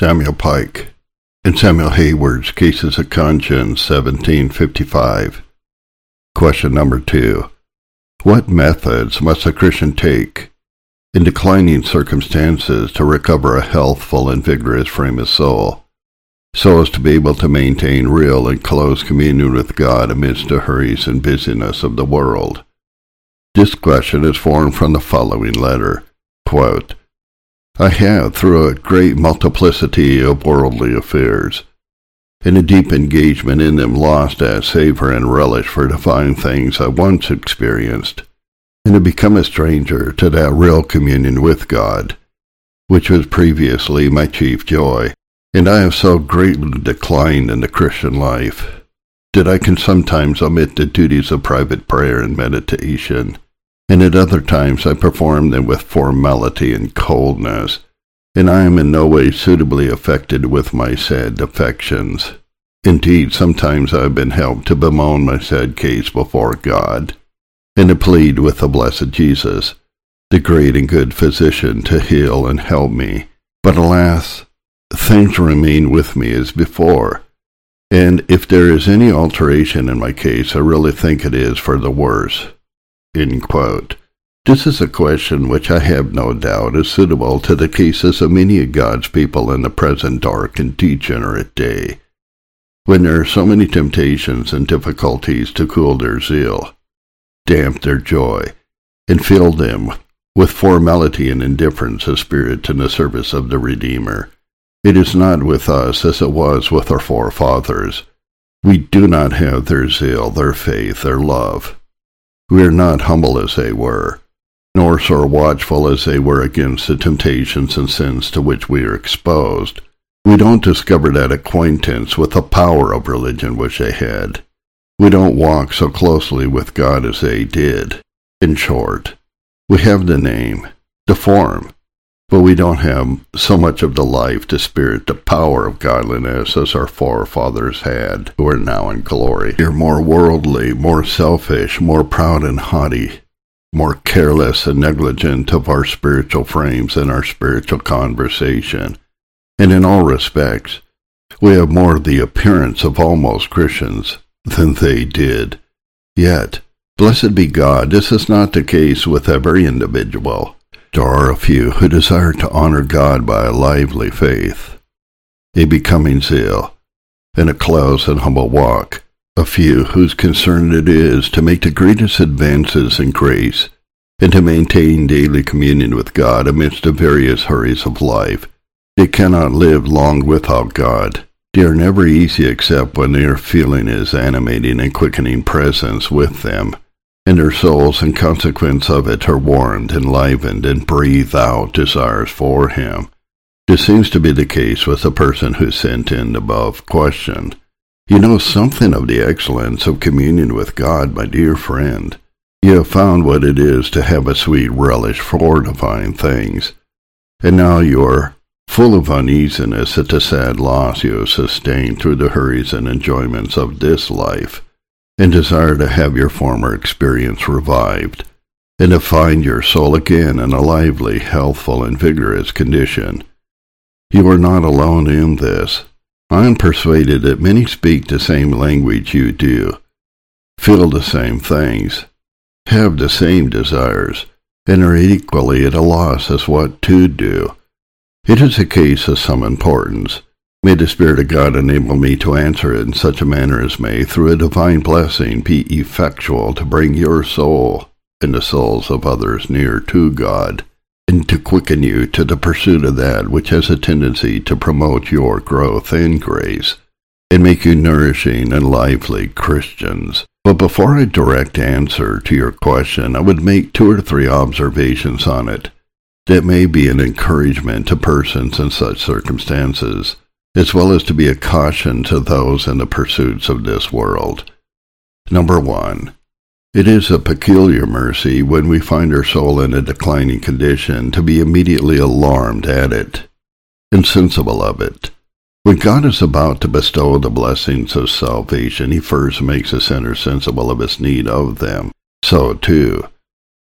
Samuel Pike, In Samuel Hayward's Cases of Conscience, 1755. Question number two. What methods must a Christian take in declining circumstances to recover a healthful and vigorous frame of soul, so as to be able to maintain real and close communion with God amidst the hurries and busyness of the world? This question is formed from the following letter. Quote, I have, through a great multiplicity of worldly affairs, and a deep engagement in them, lost that savor and relish for divine things I once experienced, and have become a stranger to that real communion with God, which was previously my chief joy. And I have so greatly declined in the Christian life that I can sometimes omit the duties of private prayer and meditation and at other times I perform them with formality and coldness, and I am in no way suitably affected with my sad affections. Indeed, sometimes I have been helped to bemoan my sad case before God, and to plead with the blessed Jesus, the great and good physician, to heal and help me. But alas, things remain with me as before, and if there is any alteration in my case, I really think it is for the worse. This is a question which I have no doubt is suitable to the cases of many of God's people in the present dark and degenerate day, when there are so many temptations and difficulties to cool their zeal, damp their joy, and fill them with formality and indifference of spirit in the service of the Redeemer. It is not with us as it was with our forefathers. We do not have their zeal, their faith, their love. We are not humble as they were, nor so watchful as they were against the temptations and sins to which we are exposed. We don't discover that acquaintance with the power of religion which they had. We don't walk so closely with God as they did. In short, we have the name, the form, but we don't have so much of the life, the spirit, the power of godliness as our forefathers had, who are now in glory. Are more worldly, more selfish, more proud and haughty, more careless and negligent of our spiritual frames and our spiritual conversation. And in all respects, we have more the appearance of almost Christians than they did. Yet, blessed be God, this is not the case with every individual. There are a few who desire to honor God by a lively faith, a becoming zeal, and a close and humble walk, a few whose concern it is to make the greatest advances in grace and to maintain daily communion with God amidst the various hurries of life. They cannot live long without God. They are never easy except when they are feeling His animating and quickening presence with them and their souls in consequence of it are warmed, enlivened, and breathe out desires for him. This seems to be the case with the person who sent in above question. You know something of the excellence of communion with God, my dear friend. You have found what it is to have a sweet relish for divine things, and now you are full of uneasiness at the sad loss you have sustained through the hurries and enjoyments of this life and desire to have your former experience revived, and to find your soul again in a lively, healthful, and vigorous condition. You are not alone in this. I am persuaded that many speak the same language you do, feel the same things, have the same desires, and are equally at a loss as what to do. It is a case of some importance, May the Spirit of God enable me to answer in such a manner as may, through a divine blessing, be effectual to bring your soul and the souls of others near to God, and to quicken you to the pursuit of that which has a tendency to promote your growth in grace, and make you nourishing and lively Christians. But before I direct answer to your question, I would make two or three observations on it that may be an encouragement to persons in such circumstances as well as to be a caution to those in the pursuits of this world. Number one, it is a peculiar mercy when we find our soul in a declining condition to be immediately alarmed at it, insensible of it. When God is about to bestow the blessings of salvation, he first makes a sinner sensible of his need of them. So, too,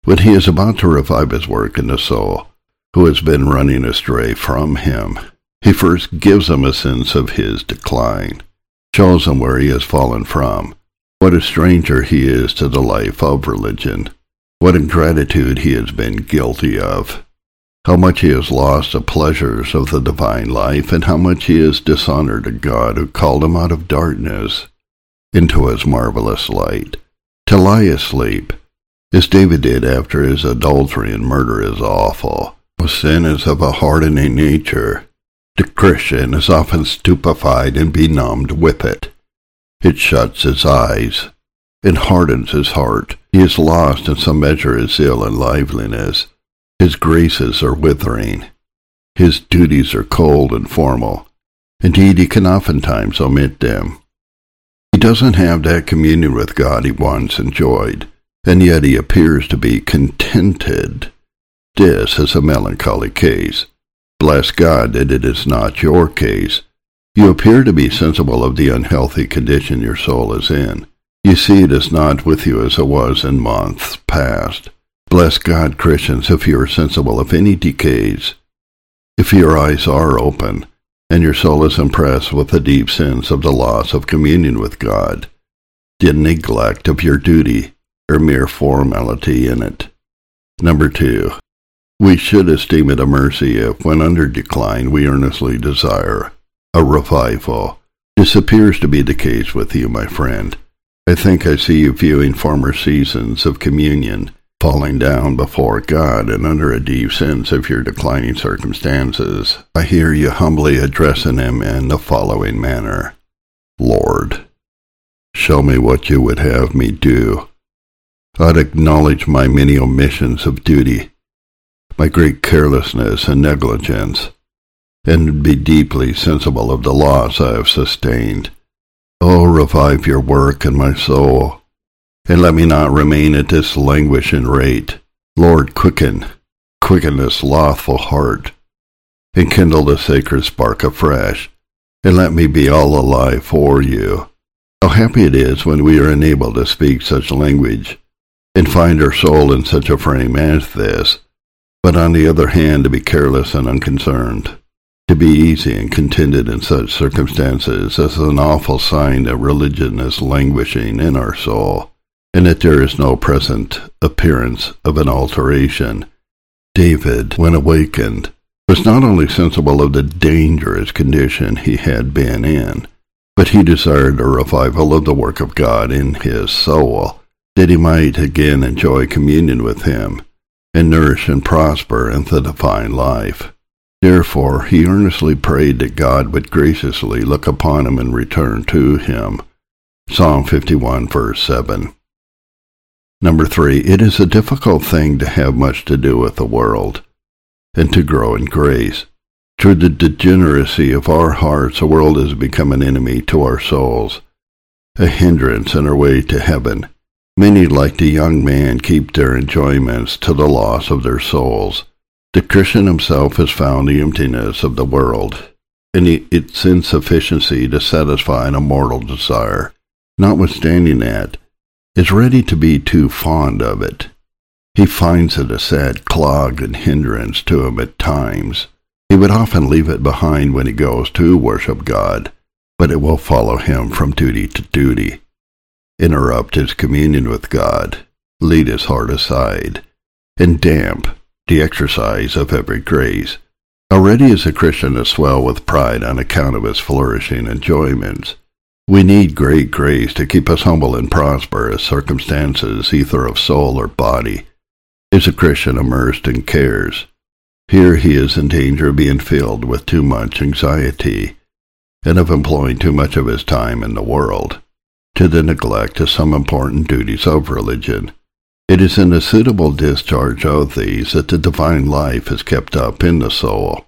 when he is about to revive his work in the soul, who has been running astray from him, He first gives him a sense of his decline, shows him where he has fallen from, what a stranger he is to the life of religion, what ingratitude he has been guilty of, how much he has lost the pleasures of the divine life, and how much he has dishonored a God who called him out of darkness into his marvelous light, to lie asleep, as David did after his adultery and murder is awful. Sin is of a hardening nature. The Christian is often stupefied and benumbed with it. It shuts his eyes. It hardens his heart. He is lost in some measure his zeal and liveliness. His graces are withering. His duties are cold and formal. Indeed, he can oftentimes omit them. He doesn't have that communion with God he once enjoyed, and yet he appears to be contented. This is a melancholy case. Bless God that it is not your case. You appear to be sensible of the unhealthy condition your soul is in. You see it is not with you as it was in months past. Bless God, Christians, if you are sensible of any decays. If your eyes are open, and your soul is impressed with the deep sense of the loss of communion with God, the neglect of your duty, or mere formality in it. Number two, we should esteem it a mercy if, when under decline, we earnestly desire a revival. This appears to be the case with you, my friend. I think I see you viewing former seasons of communion falling down before God and under a deep sense of your declining circumstances, I hear you humbly addressing Him in the following manner Lord, show me what you would have me do. I'd acknowledge my many omissions of duty, my great carelessness and negligence, and be deeply sensible of the loss I have sustained. Oh, revive your work in my soul and let me not remain at this languishing rate. Lord, quicken, quicken this slothful heart, and kindle the sacred spark afresh, and let me be all alive for you. How happy it is when we are enabled to speak such language, and find our soul in such a frame as this, but on the other hand to be careless and unconcerned. To be easy and contented in such circumstances is an awful sign that religion is languishing in our soul and that there is no present appearance of an alteration. David, when awakened, was not only sensible of the dangerous condition he had been in, but he desired a revival of the work of God in his soul, that he might again enjoy communion with him, and nourish and prosper in the divine life. Therefore he earnestly prayed that God would graciously look upon him and return to him. Psalm 51, verse 7. Number three, it is a difficult thing to have much to do with the world and to grow in grace. Through the degeneracy of our hearts, the world has become an enemy to our souls, a hindrance in our way to heaven. Many, like the young man, keep their enjoyments to the loss of their souls. The Christian himself has found the emptiness of the world and its insufficiency to satisfy an immortal desire. Notwithstanding that, is ready to be too fond of it. He finds it a sad clog and hindrance to him at times. He would often leave it behind when he goes to worship God, but it will follow him from duty to duty, interrupt his communion with God, lead his heart aside, and damp the exercise of every grace. Already is a Christian to swell with pride on account of his flourishing enjoyments. We need great grace to keep us humble and prosper as circumstances, either of soul or body. Is a Christian immersed in cares? Here he is in danger of being filled with too much anxiety, and of employing too much of his time in the world, to the neglect of some important duties of religion. It is in the suitable discharge of these that the divine life is kept up in the soul.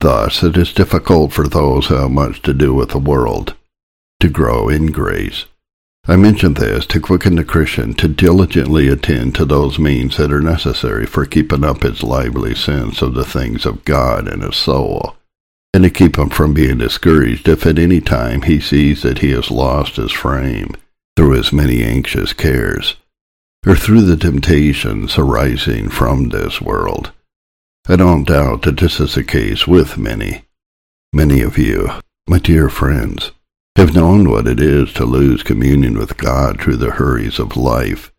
Thus it is difficult for those who have much to do with the world to grow in grace. I mention this to quicken the Christian to diligently attend to those means that are necessary for keeping up his lively sense of the things of God and his soul, and to keep him from being discouraged if at any time he sees that he has lost his frame through his many anxious cares, or through the temptations arising from this world. I don't doubt that this is the case with many. Many of you, my dear friends, have known what it is to lose communion with God through the hurries of life,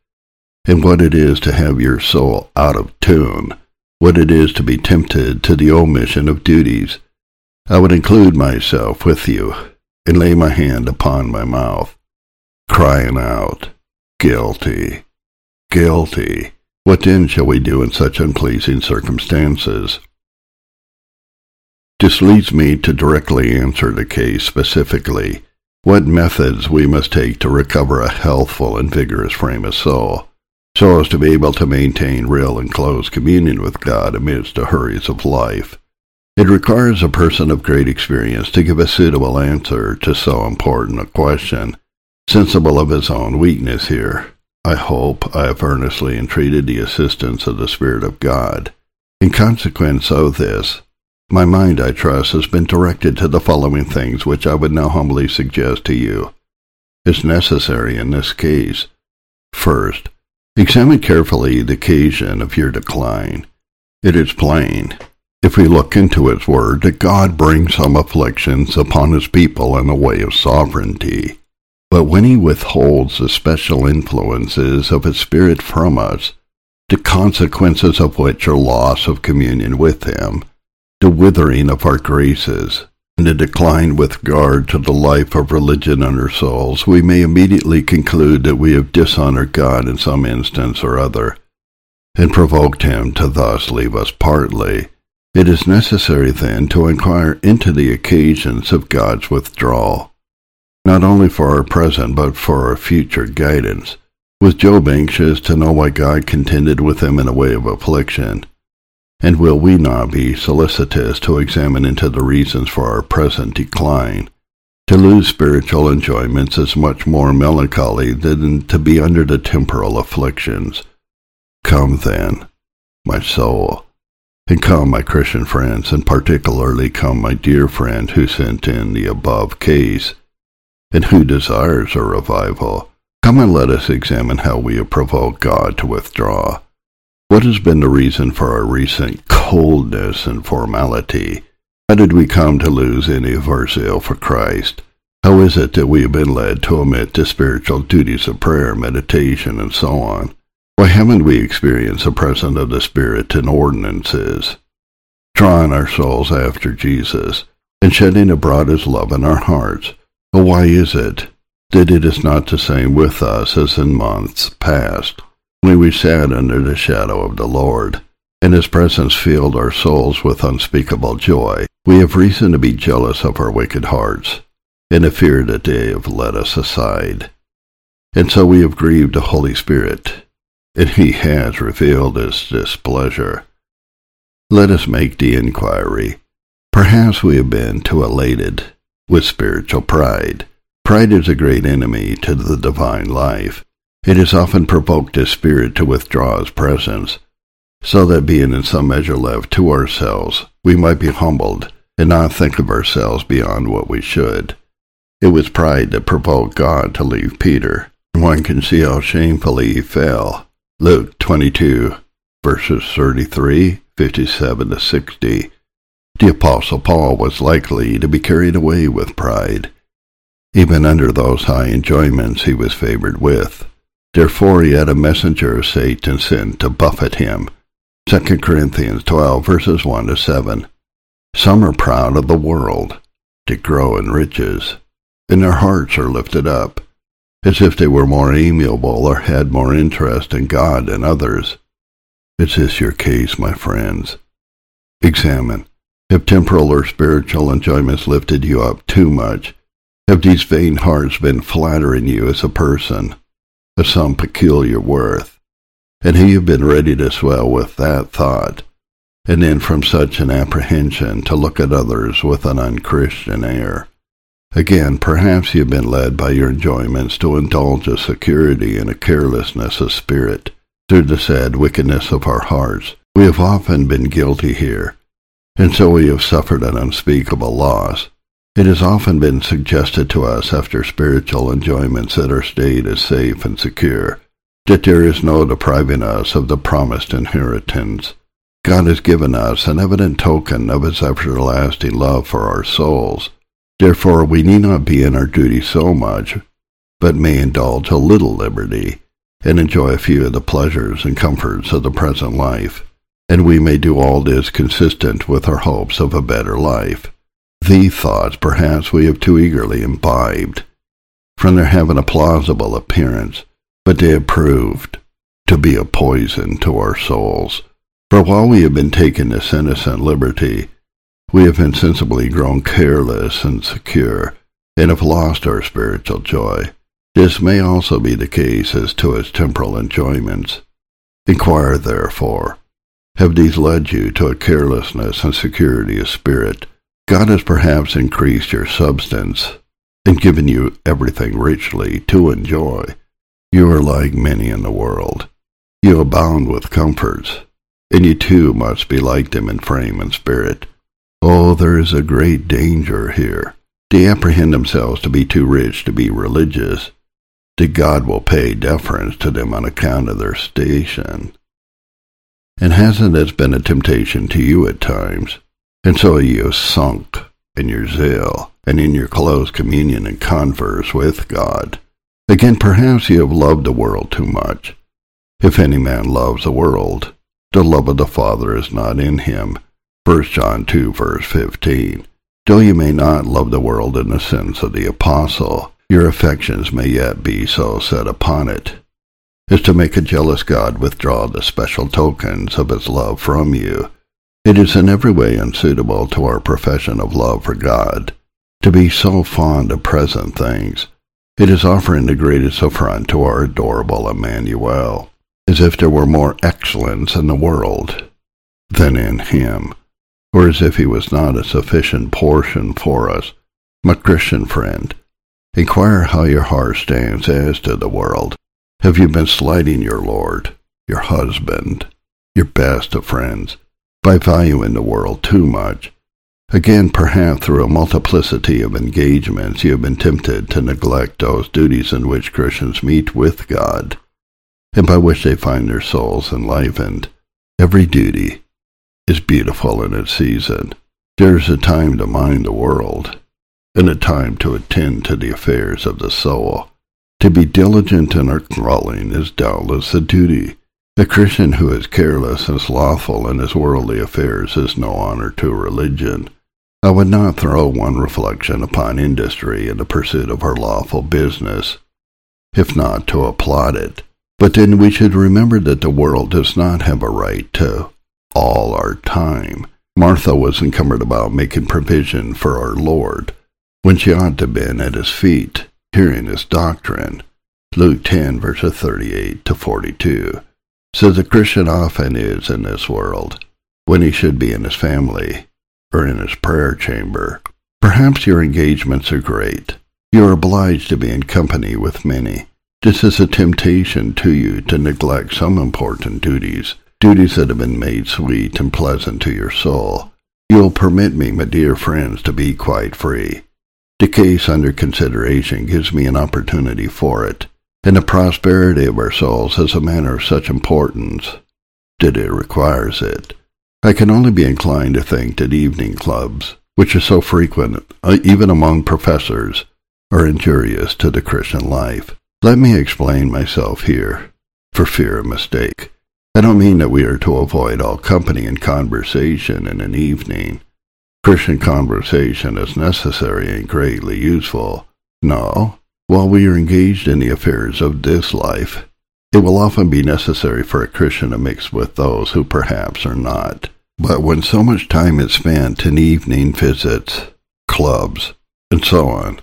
and what it is to have your soul out of tune, what it is to be tempted to the omission of duties. I would include myself with you and lay my hand upon my mouth, crying out, Guilty, guilty. What then shall we do in such unpleasing circumstances? This leads me to directly answer the case specifically what methods we must take to recover a healthful and vigorous frame of soul, so as to be able to maintain real and close communion with God amidst the hurries of life. It requires a person of great experience to give a suitable answer to so important a question, sensible of his own weakness here. I hope I have earnestly entreated the assistance of the Spirit of God. In consequence of this, my mind, I trust, has been directed to the following things which I would now humbly suggest to you. Is necessary in this case. First, examine carefully the occasion of your decline. It is plain, if we look into His Word, that God brings some afflictions upon His people in the way of sovereignty. But when he withholds the special influences of his Spirit from us, the consequences of which are loss of communion with him, the withering of our graces, and the decline with regard to the life of religion in our souls, we may immediately conclude that we have dishonored God in some instance or other, and provoked him to thus leave us partly. It is necessary then to inquire into the occasions of God's withdrawal not only for our present but for our future guidance. Was Job anxious to know why God contended with him in a way of affliction? And will we not be solicitous to examine into the reasons for our present decline? To lose spiritual enjoyments is much more melancholy than to be under the temporal afflictions. Come then, my soul, and come, my Christian friends, and particularly come, my dear friend who sent in the above case and who desires a revival, come and let us examine how we have provoked God to withdraw. What has been the reason for our recent coldness and formality? How did we come to lose any of our zeal for Christ? How is it that we have been led to omit the spiritual duties of prayer, meditation, and so on? Why haven't we experienced the presence of the Spirit in ordinances, drawing our souls after Jesus, and shedding abroad His love in our hearts? But why is it that it is not the same with us as in months past, when we sat under the shadow of the Lord, and His presence filled our souls with unspeakable joy? We have reason to be jealous of our wicked hearts, and to fear that they have led us aside. And so we have grieved the Holy Spirit, and He has revealed His displeasure. Let us make the inquiry. Perhaps we have been too elated with spiritual pride. Pride is a great enemy to the divine life. It has often provoked his spirit to withdraw his presence, so that being in some measure left to ourselves, we might be humbled and not think of ourselves beyond what we should. It was pride that provoked God to leave Peter. One can see how shamefully he fell. Luke 22, verses 33, 57 to 60. The Apostle Paul was likely to be carried away with pride. Even under those high enjoyments he was favored with. Therefore he had a messenger of Satan sent to buffet him. 2 Corinthians 12 verses 1 to 7. Some are proud of the world, to grow in riches, and their hearts are lifted up, as if they were more amiable or had more interest in God than others. Is this your case, my friends? Examine have temporal or spiritual enjoyments lifted you up too much? Have these vain hearts been flattering you as a person of some peculiar worth? And have you been ready to swell with that thought, and then from such an apprehension to look at others with an unchristian air? Again, perhaps you have been led by your enjoyments to indulge a security and a carelessness of spirit through the sad wickedness of our hearts. We have often been guilty here and so we have suffered an unspeakable loss. It has often been suggested to us after spiritual enjoyments that our state is safe and secure, that there is no depriving us of the promised inheritance. God has given us an evident token of his everlasting love for our souls. Therefore we need not be in our duty so much, but may indulge a little liberty, and enjoy a few of the pleasures and comforts of the present life, and we may do all this consistent with our hopes of a better life. These thoughts perhaps we have too eagerly imbibed, from their having a plausible appearance, but they have proved to be a poison to our souls. For while we have been taking this innocent liberty, we have insensibly grown careless and secure, and have lost our spiritual joy. This may also be the case as to its temporal enjoyments. Inquire, therefore, have these led you to a carelessness and security of spirit? God has perhaps increased your substance and given you everything richly to enjoy. You are like many in the world. You abound with comforts, and you too must be like them in frame and spirit. Oh, there is a great danger here. They apprehend themselves to be too rich to be religious, that God will pay deference to them on account of their station. And hasn't this been a temptation to you at times? And so you have sunk in your zeal and in your close communion and converse with God. Again, perhaps you have loved the world too much. If any man loves the world, the love of the Father is not in him. 1 John 2, verse 15. Though you may not love the world in the sense of the apostle, your affections may yet be so set upon it as to make a jealous God withdraw the special tokens of his love from you. It is in every way unsuitable to our profession of love for God to be so fond of present things. It is offering the greatest affront to our adorable Emmanuel, as if there were more excellence in the world than in him, or as if he was not a sufficient portion for us. My Christian friend, Inquire how your heart stands as to the world. Have you been slighting your Lord, your husband, your best of friends, by valuing the world too much? Again, perhaps through a multiplicity of engagements, you have been tempted to neglect those duties in which Christians meet with God, and by which they find their souls enlivened. Every duty is beautiful in its season. There is a time to mind the world, and a time to attend to the affairs of the soul. To be diligent in our calling is doubtless a duty. The Christian who is careless and slothful in his worldly affairs is no honor to religion. I would not throw one reflection upon industry in the pursuit of her lawful business, if not to applaud it. But then we should remember that the world does not have a right to all our time. Martha was encumbered about making provision for our Lord when she ought to have been at his feet, hearing his doctrine. Luke 10, verses 38 to 42. So the Christian often is in this world, when he should be in his family or in his prayer chamber. Perhaps your engagements are great. You are obliged to be in company with many. This is a temptation to you to neglect some important duties, duties that have been made sweet and pleasant to your soul. You will permit me, my dear friends, to be quite free. The case under consideration gives me an opportunity for it, and the prosperity of our souls is a matter of such importance that it requires it. I can only be inclined to think that evening clubs, which are so frequent uh, even among professors, are injurious to the Christian life. Let me explain myself here, for fear of mistake. I don't mean that we are to avoid all company and conversation in an evening. Christian conversation is necessary and greatly useful. No, while we are engaged in the affairs of this life, it will often be necessary for a Christian to mix with those who perhaps are not. But when so much time is spent in evening visits, clubs, and so on,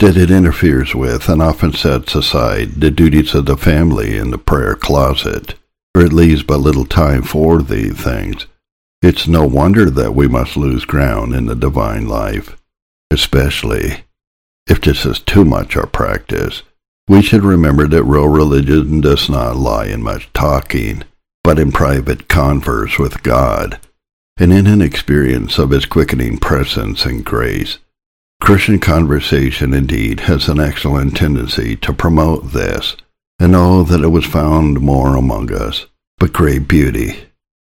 that it interferes with and often sets aside the duties of the family in the prayer closet, it leaves but little time for these things, it's no wonder that we must lose ground in the divine life, especially if this is too much our practice. We should remember that real religion does not lie in much talking, but in private converse with God, and in an experience of His quickening presence and grace. Christian conversation, indeed, has an excellent tendency to promote this, and oh, that it was found more among us. But great beauty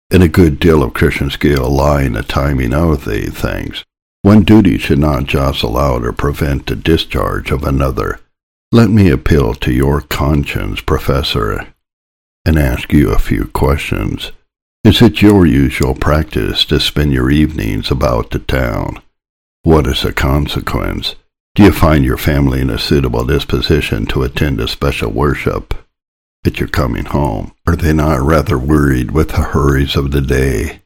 and a good deal of Christian skill lie in the timing of these things. One duty should not jostle out or prevent the discharge of another. Let me appeal to your conscience, Professor, and ask you a few questions. Is it your usual practice to spend your evenings about the town? What is the consequence? Do you find your family in a suitable disposition to attend a special worship at your coming home? Are they not rather worried with the hurries of the day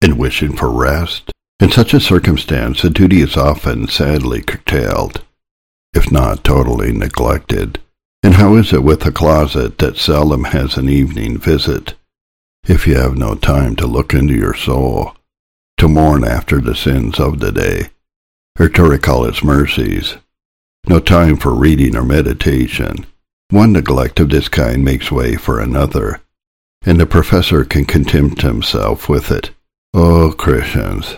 and wishing for rest? In such a circumstance, the duty is often sadly curtailed, if not totally neglected. And how is it with a closet that seldom has an evening visit? If you have no time to look into your soul, to mourn after the sins of the day, or to recall its mercies. No time for reading or meditation. One neglect of this kind makes way for another, and the professor can content himself with it. Oh, Christians,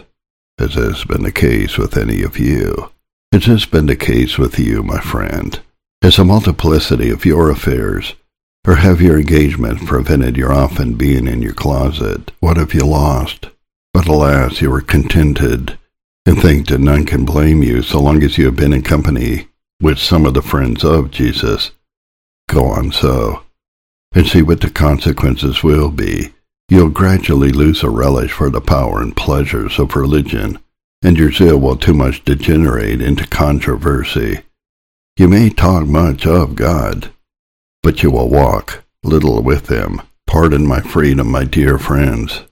has this been the case with any of you? Has this been the case with you, my friend? Has a multiplicity of your affairs, or have your engagements prevented your often being in your closet? What have you lost? But alas, you are contented and think that none can blame you so long as you have been in company with some of the friends of Jesus. Go on so, and see what the consequences will be. You'll gradually lose a relish for the power and pleasures of religion, and your zeal will too much degenerate into controversy. You may talk much of God, but you will walk little with him. Pardon my freedom, my dear friends.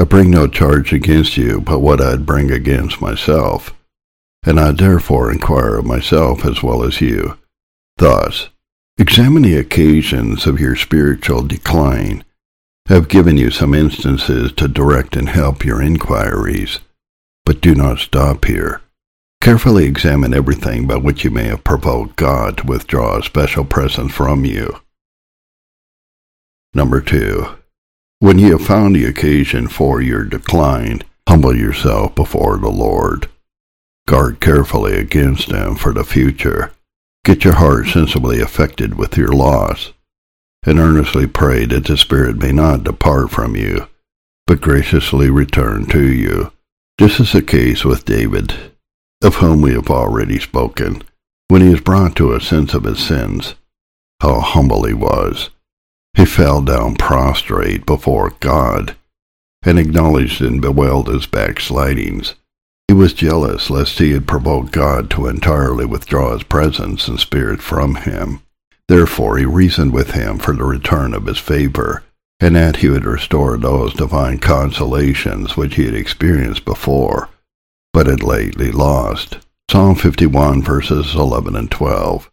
I bring no charge against you but what I'd bring against myself, and I therefore inquire of myself as well as you. Thus, examine the occasions of your spiritual decline. I have given you some instances to direct and help your inquiries, but do not stop here. Carefully examine everything by which you may have provoked God to withdraw a special presence from you. Number two, when ye have found the occasion for your decline, humble yourself before the Lord. Guard carefully against them for the future. Get your heart sensibly affected with your loss, and earnestly pray that the Spirit may not depart from you, but graciously return to you. This is the case with David, of whom we have already spoken. When he is brought to a sense of his sins, how humble he was, he fell down prostrate before God and acknowledged and bewailed his backslidings. He was jealous lest he had provoked God to entirely withdraw his presence and spirit from him. Therefore he reasoned with him for the return of his favor, and that he would restore those divine consolations which he had experienced before, but had lately lost. Psalm 51 verses 11 and 12.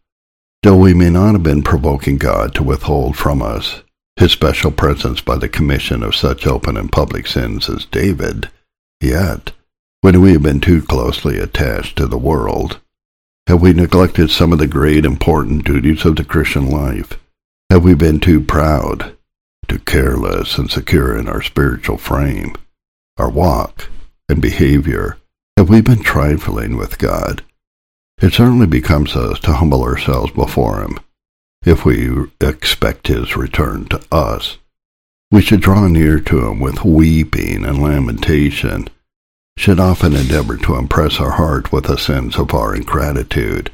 Though we may not have been provoking God to withhold from us his special presence by the commission of such open and public sins as David, yet, when we have been too closely attached to the world, have we neglected some of the great important duties of the Christian life? Have we been too proud, too careless and secure in our spiritual frame, our walk, and behavior? Have we been trifling with God? It certainly becomes us to humble ourselves before him, if we expect his return to us. We should draw near to him with weeping and lamentation, should often endeavor to impress our heart with a sense of our ingratitude,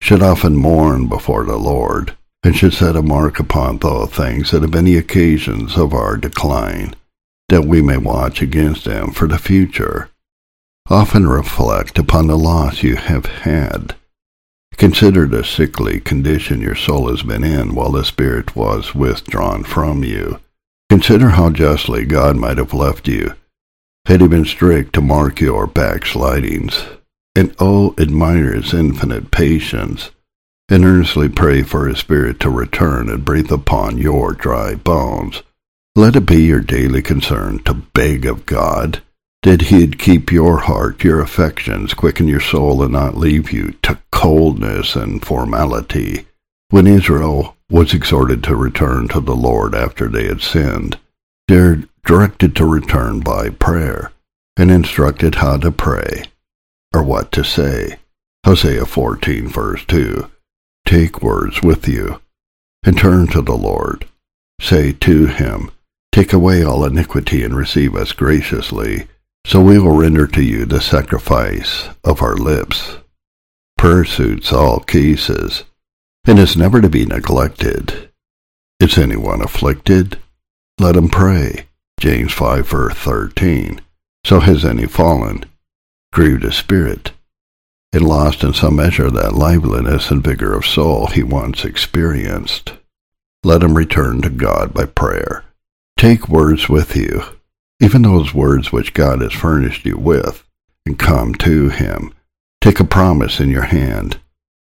should often mourn before the Lord, and should set a mark upon those things that have been the occasions of our decline, that we may watch against them for the future. Often reflect upon the loss you have had. Consider the sickly condition your soul has been in while the Spirit was withdrawn from you. Consider how justly God might have left you had he been strict to mark your backslidings. And oh, admire his infinite patience, and earnestly pray for his Spirit to return and breathe upon your dry bones. Let it be your daily concern to beg of God that he'd keep your heart, your affections, quicken your soul, and not leave you to coldness and formality. When Israel was exhorted to return to the Lord after they had sinned, they're directed to return by prayer and instructed how to pray or what to say. Hosea 14 verse 2. Take words with you and turn to the Lord. Say to him, Take away all iniquity and receive us graciously, so we will render to you the sacrifice of our lips. Prayer suits all cases, and is never to be neglected. Is anyone afflicted? Let him pray. James 5 verse 13. So has any fallen, grieved his spirit, and lost in some measure that liveliness and vigor of soul he once experienced. Let him return to God by prayer. Take words with you, even those words which God has furnished you with, and come to him. Take a promise in your hand,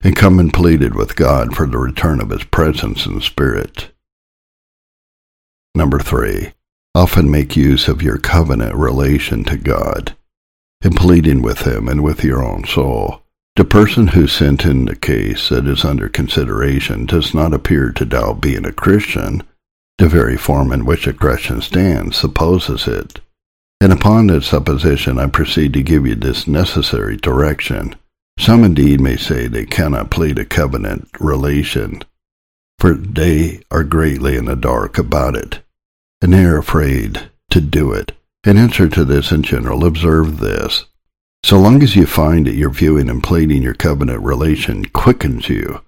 and come and plead it with God for the return of his presence and spirit. Number three, often make use of your covenant relation to God, in pleading with him and with your own soul. The person who sent in the case that is under consideration does not appear to doubt being a Christian, the very form in which a Christian stands supposes it, and upon this supposition I proceed to give you this necessary direction. Some indeed may say they cannot plead a covenant relation, for they are greatly in the dark about it, and they are afraid to do it. In answer to this in general, observe this. So long as you find that your viewing and pleading your covenant relation quickens you,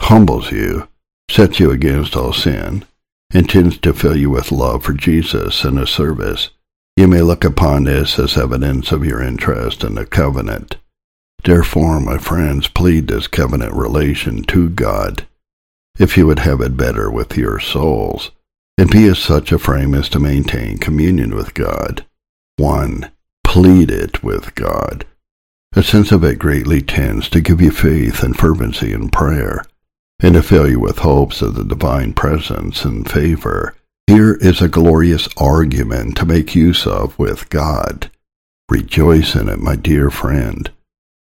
humbles you, sets you against all sin, intends to fill you with love for Jesus and his service, you may look upon this as evidence of your interest in the covenant. Therefore, my friends, plead this covenant relation to God, if you would have it better with your souls, and be of such a frame as to maintain communion with God. 1. Plead it with God. A sense of it greatly tends to give you faith and fervency in prayer and to fill you with hopes of the divine presence and favor. Here is a glorious argument to make use of with God. Rejoice in it, my dear friend,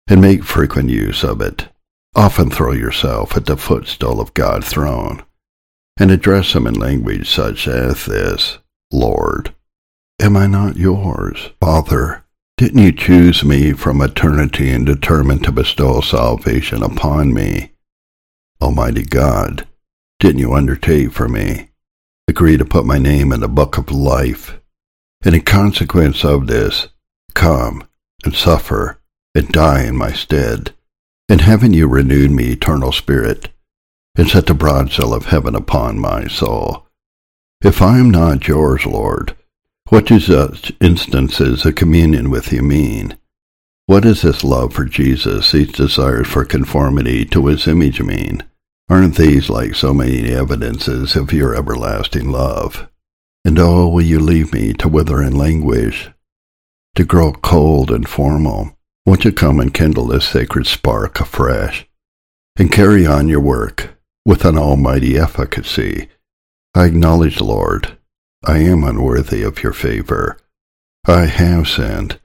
and make frequent use of it. Often throw yourself at the footstool of God's throne, and address him in language such as this, Lord, am I not yours? Father, didn't you choose me from eternity and determine to bestow salvation upon me? Almighty God, didn't you undertake for me, agree to put my name in the book of life, and in consequence of this, come and suffer and die in my stead? And haven't you renewed me eternal spirit, and set the broad seal of heaven upon my soul? If I am not yours, Lord, what do such instances of communion with you mean? What does this love for Jesus, these desires for conformity to his image mean? Aren't these like so many evidences of your everlasting love? And oh, will you leave me to wither and languish, to grow cold and formal? Won't you come and kindle this sacred spark afresh, and carry on your work with an almighty efficacy? I acknowledge, Lord, I am unworthy of your favor. I have sinned,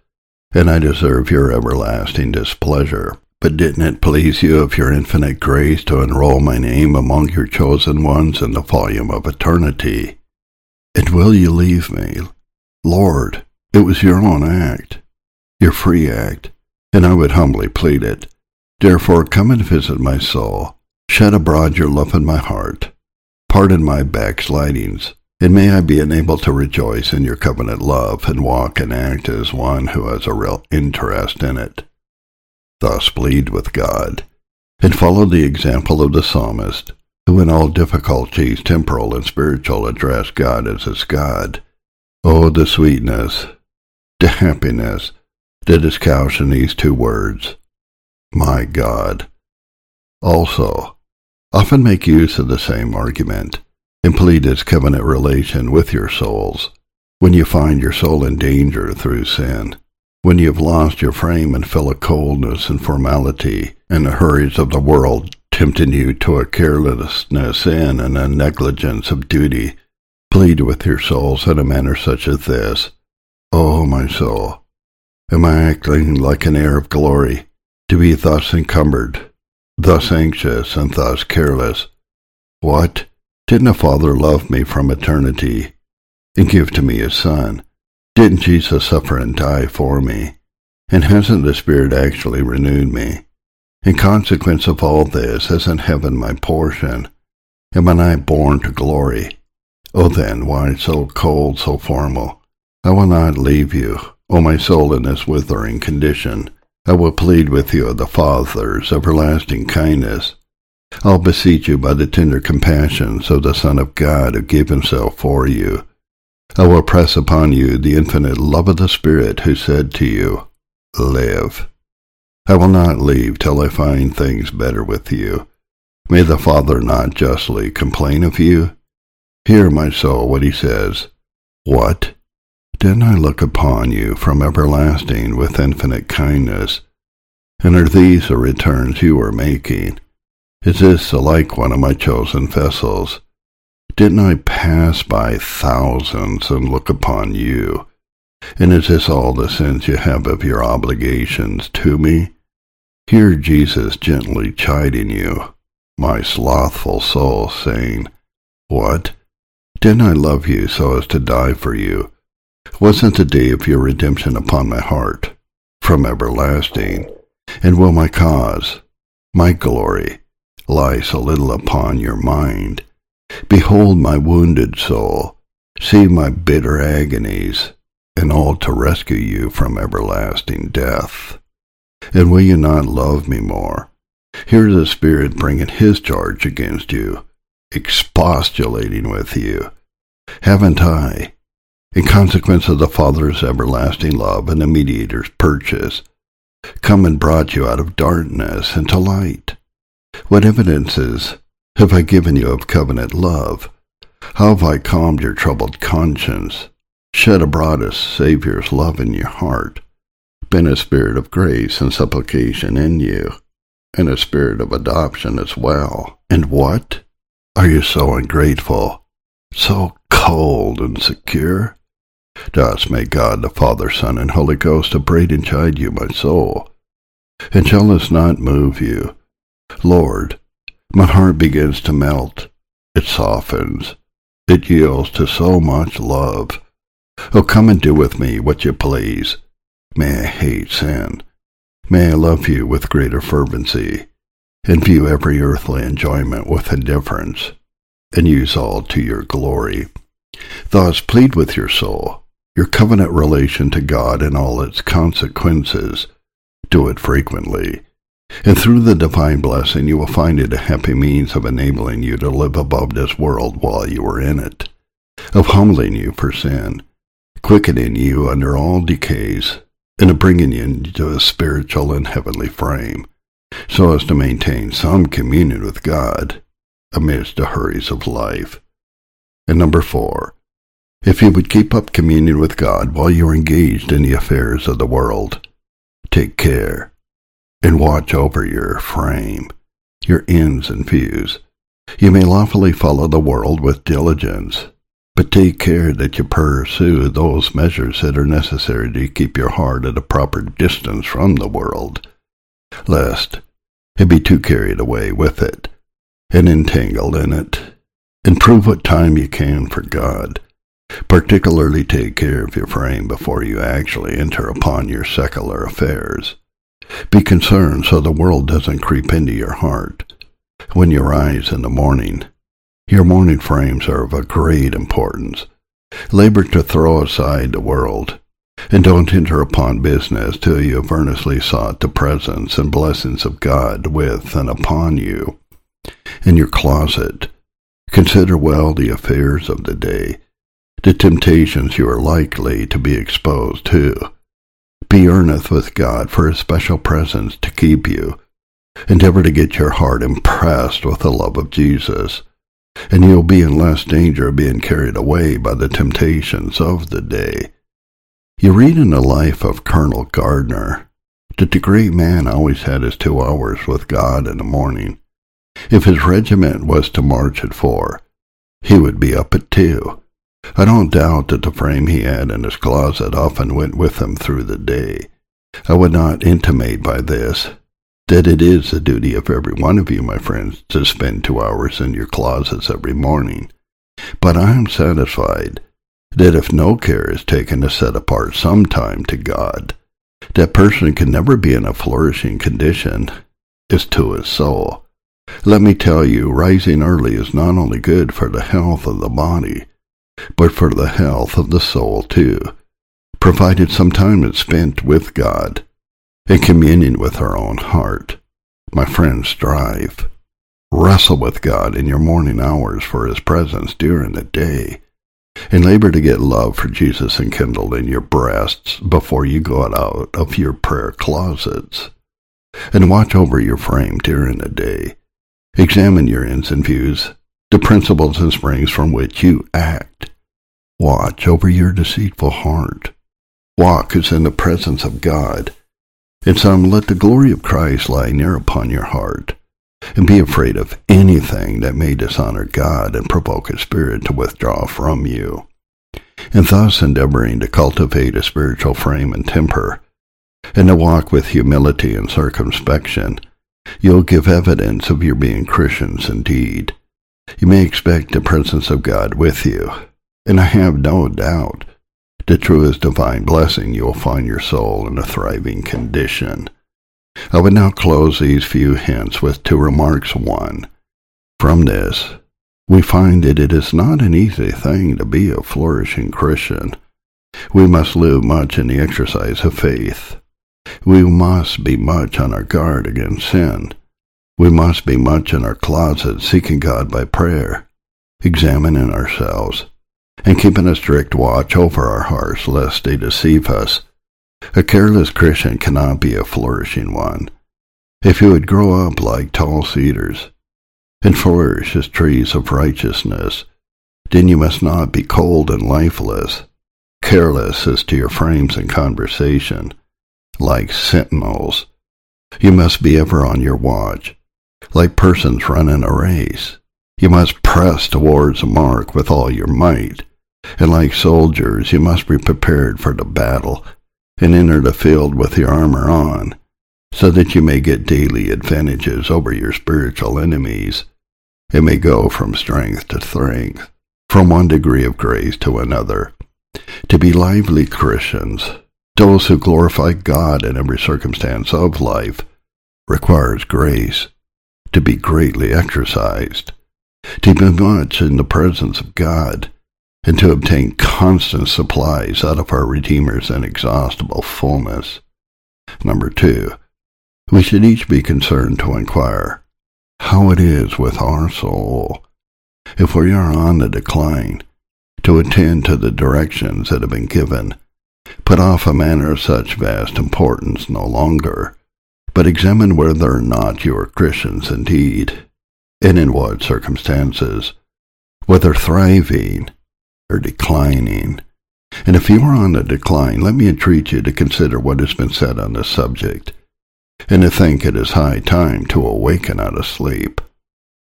and I deserve your everlasting displeasure. But didn't it please you of your infinite grace to enroll my name among your chosen ones in the volume of eternity? And will you leave me? Lord, it was your own act, your free act, and I would humbly plead it. Therefore come and visit my soul, shed abroad your love in my heart, pardon my backslidings, and may I be enabled to rejoice in your covenant love and walk and act as one who has a real interest in it. Thus plead with God, and follow the example of the psalmist, who in all difficulties, temporal and spiritual, addressed God as his God. Oh, the sweetness, the happiness that is couched in these two words, my God. Also, often make use of the same argument, and plead its covenant relation with your souls, when you find your soul in danger through sin when you have lost your frame and feel a coldness and formality, and the hurries of the world tempting you to a carelessness in and a negligence of duty, plead with your souls in a manner such as this. Oh, my soul, am I acting like an heir of glory, to be thus encumbered, thus anxious, and thus careless? What? Didn't a father love me from eternity, and give to me a son? Didn't Jesus suffer and die for me? And hasn't the Spirit actually renewed me? In consequence of all this, isn't heaven my portion? Am I not born to glory? Oh then, why so cold, so formal? I will not leave you, O my soul, in this withering condition. I will plead with you of the Father's everlasting kindness. I'll beseech you by the tender compassions of the Son of God who gave himself for you. I will press upon you the infinite love of the Spirit who said to you, Live. I will not leave till I find things better with you. May the Father not justly complain of you? Hear, my soul, what he says. What? Didn't I look upon you from everlasting with infinite kindness? And are these the returns you are making? Is this the like one of my chosen vessels? Didn't I pass by thousands and look upon you? And is this all the sense you have of your obligations to me? Hear Jesus gently chiding you, my slothful soul, saying, What? Didn't I love you so as to die for you? Wasn't the day of your redemption upon my heart, from everlasting? And will my cause, my glory, lie so little upon your mind? Behold my wounded soul, see my bitter agonies, and all to rescue you from everlasting death. And will you not love me more? Here's the Spirit bringing his charge against you, expostulating with you. Haven't I, in consequence of the Father's everlasting love and the mediator's purchase, come and brought you out of darkness into light? What evidences have I given you of covenant love? How have I calmed your troubled conscience, shed abroad a Saviour's love in your heart, been a spirit of grace and supplication in you, and a spirit of adoption as well? And what? Are you so ungrateful, so cold and secure? Thus may God the Father, Son, and Holy Ghost upbraid and chide you, my soul. And shall this not move you? Lord, my heart begins to melt. It softens. It yields to so much love. Oh, come and do with me what you please. May I hate sin. May I love you with greater fervency, and view every earthly enjoyment with indifference, and use all to your glory. Thus plead with your soul, your covenant relation to God and all its consequences. Do it frequently, and through the divine blessing you will find it a happy means of enabling you to live above this world while you are in it, of humbling you for sin, quickening you under all decays, and of bringing you into a spiritual and heavenly frame, so as to maintain some communion with God amidst the hurries of life. And number four, if you would keep up communion with God while you are engaged in the affairs of the world, take care and watch over your frame, your ends and views. You may lawfully follow the world with diligence, but take care that you pursue those measures that are necessary to keep your heart at a proper distance from the world, lest it be too carried away with it and entangled in it. Improve what time you can for God. Particularly take care of your frame before you actually enter upon your secular affairs. Be concerned so the world doesn't creep into your heart. When you rise in the morning, your morning frames are of a great importance. Labor to throw aside the world, and don't enter upon business till you have earnestly sought the presence and blessings of God with and upon you. In your closet, consider well the affairs of the day, the temptations you are likely to be exposed to be earnest with God for his special presence to keep you. Endeavor to get your heart impressed with the love of Jesus, and you'll be in less danger of being carried away by the temptations of the day. You read in the life of Colonel Gardiner that the great man always had his two hours with God in the morning. If his regiment was to march at four, he would be up at two I don't doubt that the frame he had in his closet often went with him through the day. I would not intimate by this that it is the duty of every one of you, my friends, to spend two hours in your closets every morning. But I am satisfied that if no care is taken to set apart some time to God, that person can never be in a flourishing condition as to his soul. Let me tell you, rising early is not only good for the health of the body, but for the health of the soul too, provided some time is spent with God, in communion with our own heart. My friends, strive. Wrestle with God in your morning hours for his presence during the day, and labor to get love for Jesus enkindled in your breasts before you go out of your prayer closets. And watch over your frame during the day. Examine your ends and views, the principles and springs from which you act. Watch over your deceitful heart. Walk as in the presence of God. And some um, let the glory of Christ lie near upon your heart and be afraid of anything that may dishonor God and provoke his spirit to withdraw from you. And thus endeavoring to cultivate a spiritual frame and temper, and to walk with humility and circumspection, you'll give evidence of your being Christians indeed. You may expect the presence of God with you, and I have no doubt that through divine blessing you will find your soul in a thriving condition. I would now close these few hints with two remarks. One, from this, we find that it is not an easy thing to be a flourishing Christian. We must live much in the exercise of faith. We must be much on our guard against sin. We must be much in our closet seeking God by prayer, examining ourselves, and keeping a strict watch over our hearts lest they deceive us a careless Christian cannot be a flourishing one. If you would grow up like tall cedars and flourish as trees of righteousness, then you must not be cold and lifeless, careless as to your frames and conversation, like sentinels. You must be ever on your watch, like persons running a race. You must press towards a mark with all your might, and like soldiers you must be prepared for the battle and enter the field with your armor on, so that you may get daily advantages over your spiritual enemies. It may go from strength to strength, from one degree of grace to another. To be lively Christians, those who glorify God in every circumstance of life, requires grace, to be greatly exercised, to be much in the presence of God, and to obtain constant supplies out of our Redeemer's inexhaustible fullness. Number two, we should each be concerned to inquire how it is with our soul. If we are on the decline, to attend to the directions that have been given, put off a matter of such vast importance no longer, but examine whether or not you are Christians indeed, and in what circumstances, whether thriving or declining. And if you are on the decline, let me entreat you to consider what has been said on this subject, and to think it is high time to awaken out of sleep.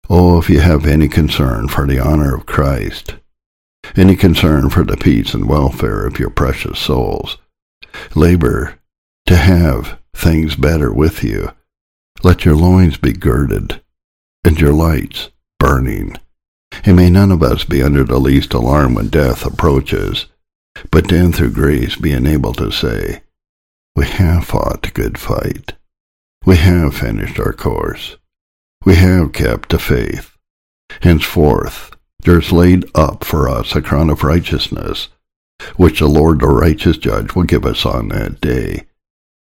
Oh, if you have any concern for the honor of Christ, any concern for the peace and welfare of your precious souls, labor to have things better with you. Let your loins be girded, and your lights burning. And may none of us be under the least alarm when death approaches, but then through grace be enabled to say, We have fought a good fight. We have finished our course. We have kept the faith. Henceforth there is laid up for us a crown of righteousness, which the Lord the righteous judge will give us on that day,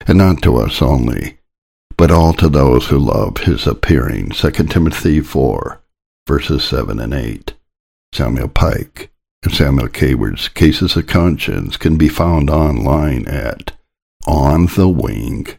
and not to us only, but all to those who love his appearing. 2 Timothy 4 verses 7 and 8. Samuel Pike and Samuel Hayward's Cases of Conscience can be found online at onthewing.org.